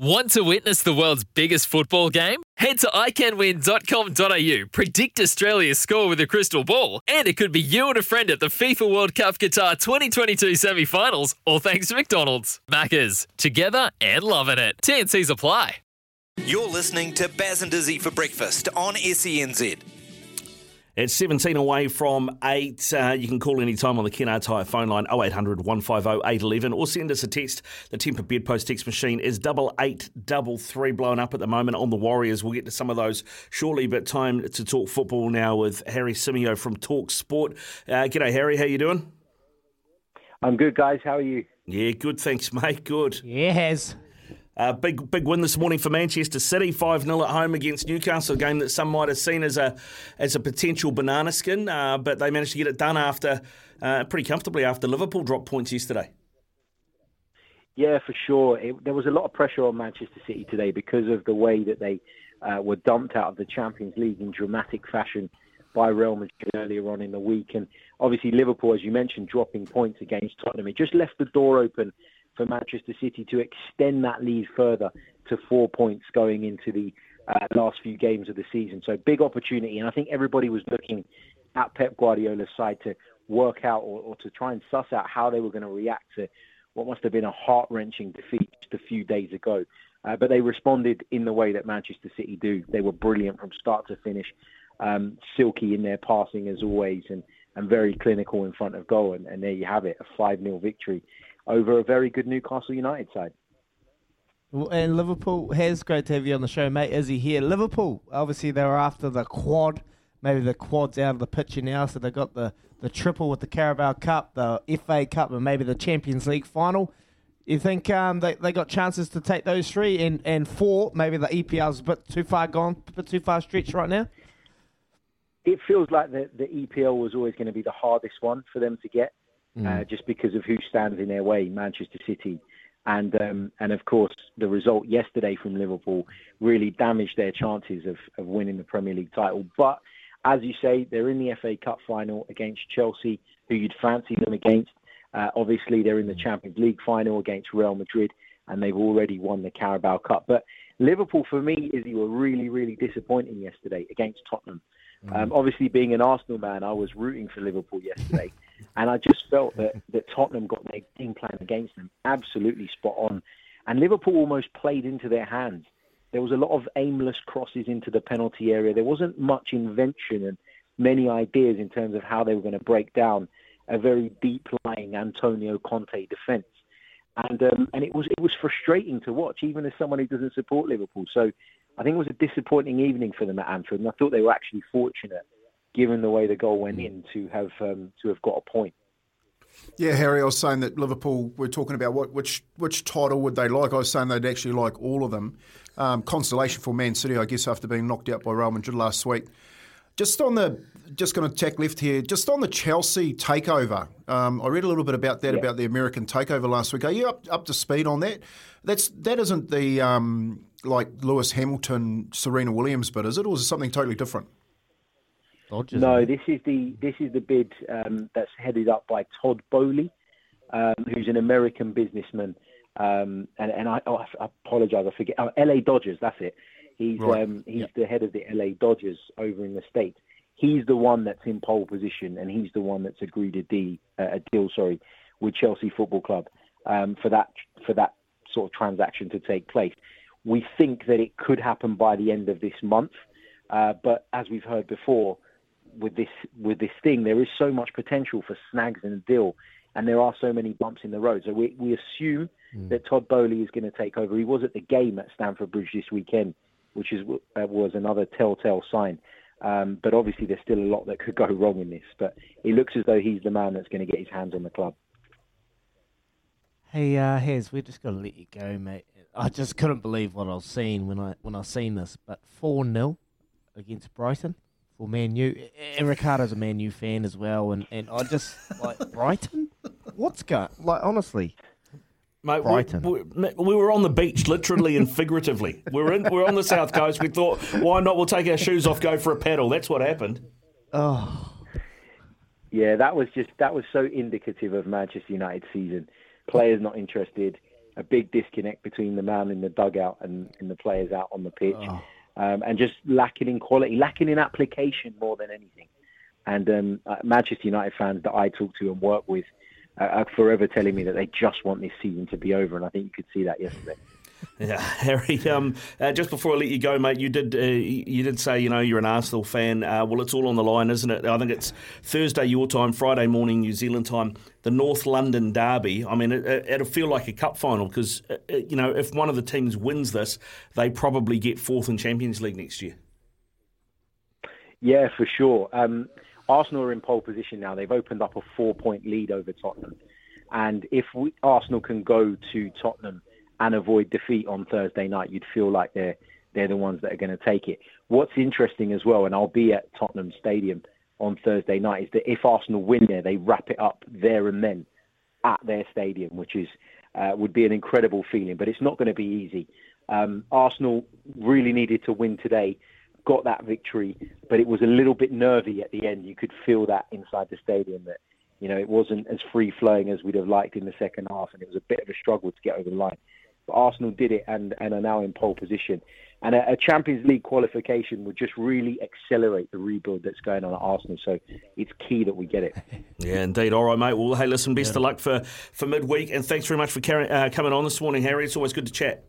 Want to witness the world's biggest football game? Head to iCanWin.com.au, predict Australia's score with a crystal ball, and it could be you and a friend at the FIFA World Cup Qatar 2022 semi finals, all thanks to McDonald's. Maccas, together and loving it. TNC's apply. You're listening to Baz and Dizzy for breakfast on SENZ. It's 17 away from 8. Uh, you can call any time on the Kennards Hire phone line 0800 150 811 or send us a text. The Tempur Bedpost text machine is 8833 blown up at the moment on the Warriors. We'll get to some of those shortly, but time to talk football now with Harry Symeou from Talk Sport. Uh, g'day, Harry. How you doing? I'm good, guys. How are you? Yeah, good. Thanks, mate. Good. Yeah, has. Uh, big big win this morning for Manchester City, 5 0 at home against Newcastle, a game that some might have seen as a as a potential banana skin, uh, but they managed to get it done after uh, pretty comfortably after Liverpool dropped points yesterday. Yeah, for sure. It, there was a lot of pressure on Manchester City today because of the way that they uh, were dumped out of the Champions League in dramatic fashion by Real Madrid earlier on in the week. And obviously, Liverpool, as you mentioned, dropping points against Tottenham. It just left the door open for Manchester City to extend that lead further to four points going into the uh, last few games of the season. So big opportunity, and I think everybody was looking at Pep Guardiola's side to work out or, or to try and suss out how they were going to react to what must have been a heart wrenching defeat just a few days ago. Uh, but they responded in the way that Manchester City do. They were brilliant from start to finish, um, silky in their passing as always, and, and very clinical in front of goal. And, and there you have it, a 5 0 victory over a very good Newcastle United side. And Liverpool has great to have you on the show, mate. Is he here? Liverpool, obviously, they were after the quad. Maybe the quad's out of the picture now, so they got the, the triple with the Carabao Cup, the FA Cup, and maybe the Champions League final. You think um, they, they got chances to take those three and, and four? Maybe the EPL's a bit too far gone, a bit too far stretched right now? It feels like the, the EPL was always going to be the hardest one for them to get mm. uh, just because of who stands in their way, Manchester City. And um, and of course, the result yesterday from Liverpool really damaged their chances of, of winning the Premier League title. But as you say, they're in the FA Cup final against Chelsea, who you'd fancy them against. Uh, obviously, they're in the Champions League final against Real Madrid, and they've already won the Carabao Cup. But Liverpool, for me, is they were really, really disappointing yesterday against Tottenham. Mm. Um, obviously, being an Arsenal man, I was rooting for Liverpool yesterday. And I just felt that, that Tottenham got their game plan against them absolutely spot on. And Liverpool almost played into their hands. There was a lot of aimless crosses into the penalty area. There wasn't much invention and many ideas in terms of how they were going to break down a very deep lying Antonio Conte defence. And um, and it was it was frustrating to watch, even as someone who doesn't support Liverpool. So I think it was a disappointing evening for them at Anfield, and I thought they were actually fortunate given the way the goal went in, to have um, to have got a point. Yeah, Harry, I was saying that Liverpool. We're talking about what which which title would they like? I was saying they'd actually like all of them. Um, consolation for Man City, I guess, after being knocked out by Real Madrid last week. Just on the, just going to tack left here. Just on the Chelsea takeover, um, I read a little bit about that yeah. about the American takeover last week. Are you up up to speed on that? That's that isn't the um, like Lewis Hamilton, Serena Williams but is it, or is it something totally different? Dodgers, no, this is the this is the bid um, that's headed up by Todd Boehly, um, who's an American businessman. Um, and, and I, oh, I apologize, I forget. Oh, L.A. Dodgers, that's it. He's right. um, he's the head of the L.A. Dodgers over in the states. He's the one that's in pole position, and he's the one that's agreed a deal, uh, a deal, sorry, with Chelsea Football Club um, for that for that sort of transaction to take place. We think that it could happen by the end of this month, uh, but as we've heard before, with this with this thing, there is so much potential for snags in the deal, and there are so many bumps in the road. So we we assume mm. that Todd Boehly is going to take over. He was at the game at Stamford Bridge this weekend, which is uh, was another telltale sign. Um, but obviously, there's still a lot that could go wrong in this. But it looks as though he's the man that's going to get his hands on the club. Hey, uh, Hez, we're just going to let you go, mate. I just couldn't believe what I was seeing when I when I seen this. But four 0 against Brighton for Man U. And Ricardo's a Man U fan as well, and, and I just like Brighton. What's going like honestly? Mate, Brighton. We, we, we were on the beach, literally and figuratively. We We're in, we we're on the south coast. We thought, why not? We'll take our shoes off, go for a paddle. That's what happened. Oh, Yeah, that was just that was so indicative of Manchester United season. Players not interested, a big disconnect between the man in the dugout and, and the players out on the pitch, oh. Um, and just lacking in quality, lacking in application more than anything. And um, uh, Manchester United fans that I talk to and work with uh, are forever telling me that they just want this season to be over, and I think you could see that yesterday. Yeah, Harry. Um, uh, just before I let you go, mate, you did uh, you did say you know you're an Arsenal fan. Uh, well, it's all on the line, isn't it? I think it's Thursday your time, Friday morning New Zealand time. The North London derby. I mean, it, it'll feel like a cup final because uh, uh, you know if one of the teams wins this, they probably get fourth in Champions League next year. Yeah, for sure. Um, Arsenal are in pole position now. They've opened up a four-point lead over Tottenham, and if we, Arsenal can go to Tottenham and avoid defeat on Thursday night, you'd feel like they're they're the ones that are going to take it. What's interesting as well, and I'll be at Tottenham Stadium on Thursday night, is that if Arsenal win there, they wrap it up there and then at their stadium, which is uh, would be an incredible feeling. But it's not going to be easy. Um, Arsenal really needed to win today, got that victory, but it was a little bit nervy at the end. You could feel that inside the stadium that you know it wasn't as free flowing as we'd have liked in the second half, and it was a bit of a struggle to get over the line. But Arsenal did it and, and are now in pole position. And a, a Champions League qualification would just really accelerate the rebuild that's going on at Arsenal. So it's key that we get it. Yeah, indeed. All right, mate. Well, hey, listen, best of luck for, for midweek, and thanks very much for carry, uh, coming on this morning, Harry. It's always good to chat.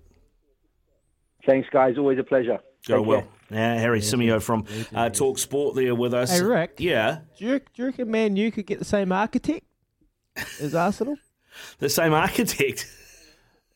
Thanks, guys. Always a pleasure. Go Take well. care. Yeah, Harry Symeou from uh, Talk Sport there with us. Hey, Rick. Yeah, do you, do you reckon Man U could get the same architect as Arsenal? the same architect.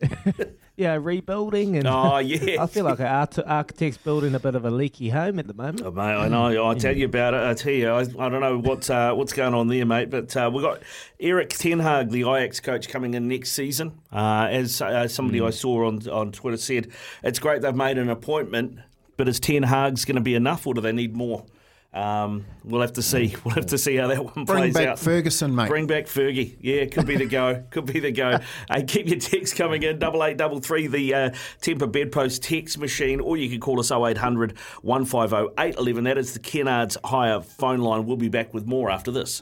Yeah, rebuilding and. Oh, yeah. I feel like an art- architect's building a bit of a leaky home at the moment. Oh, mate, I know. I tell you about it. I tell you, I, I don't know what uh, what's going on there, mate. But uh, we've got Erik Ten Hag, the Ajax coach, coming in next season. Uh, as uh, somebody I saw on on Twitter said, it's great they've made an appointment, but is Ten Hag's going to be enough, or do they need more? Um, we'll have to see. We'll have to see how that one plays. Bring plays back out. Ferguson, mate. Bring back Fergie. Yeah, could be the go. could be the go. Hey, keep your text coming in. Double eight double three. The uh, Tempur Bedpost text machine, or you can call us 0800 150 811. That is the Kennards Hire phone line. We'll be back with more after this.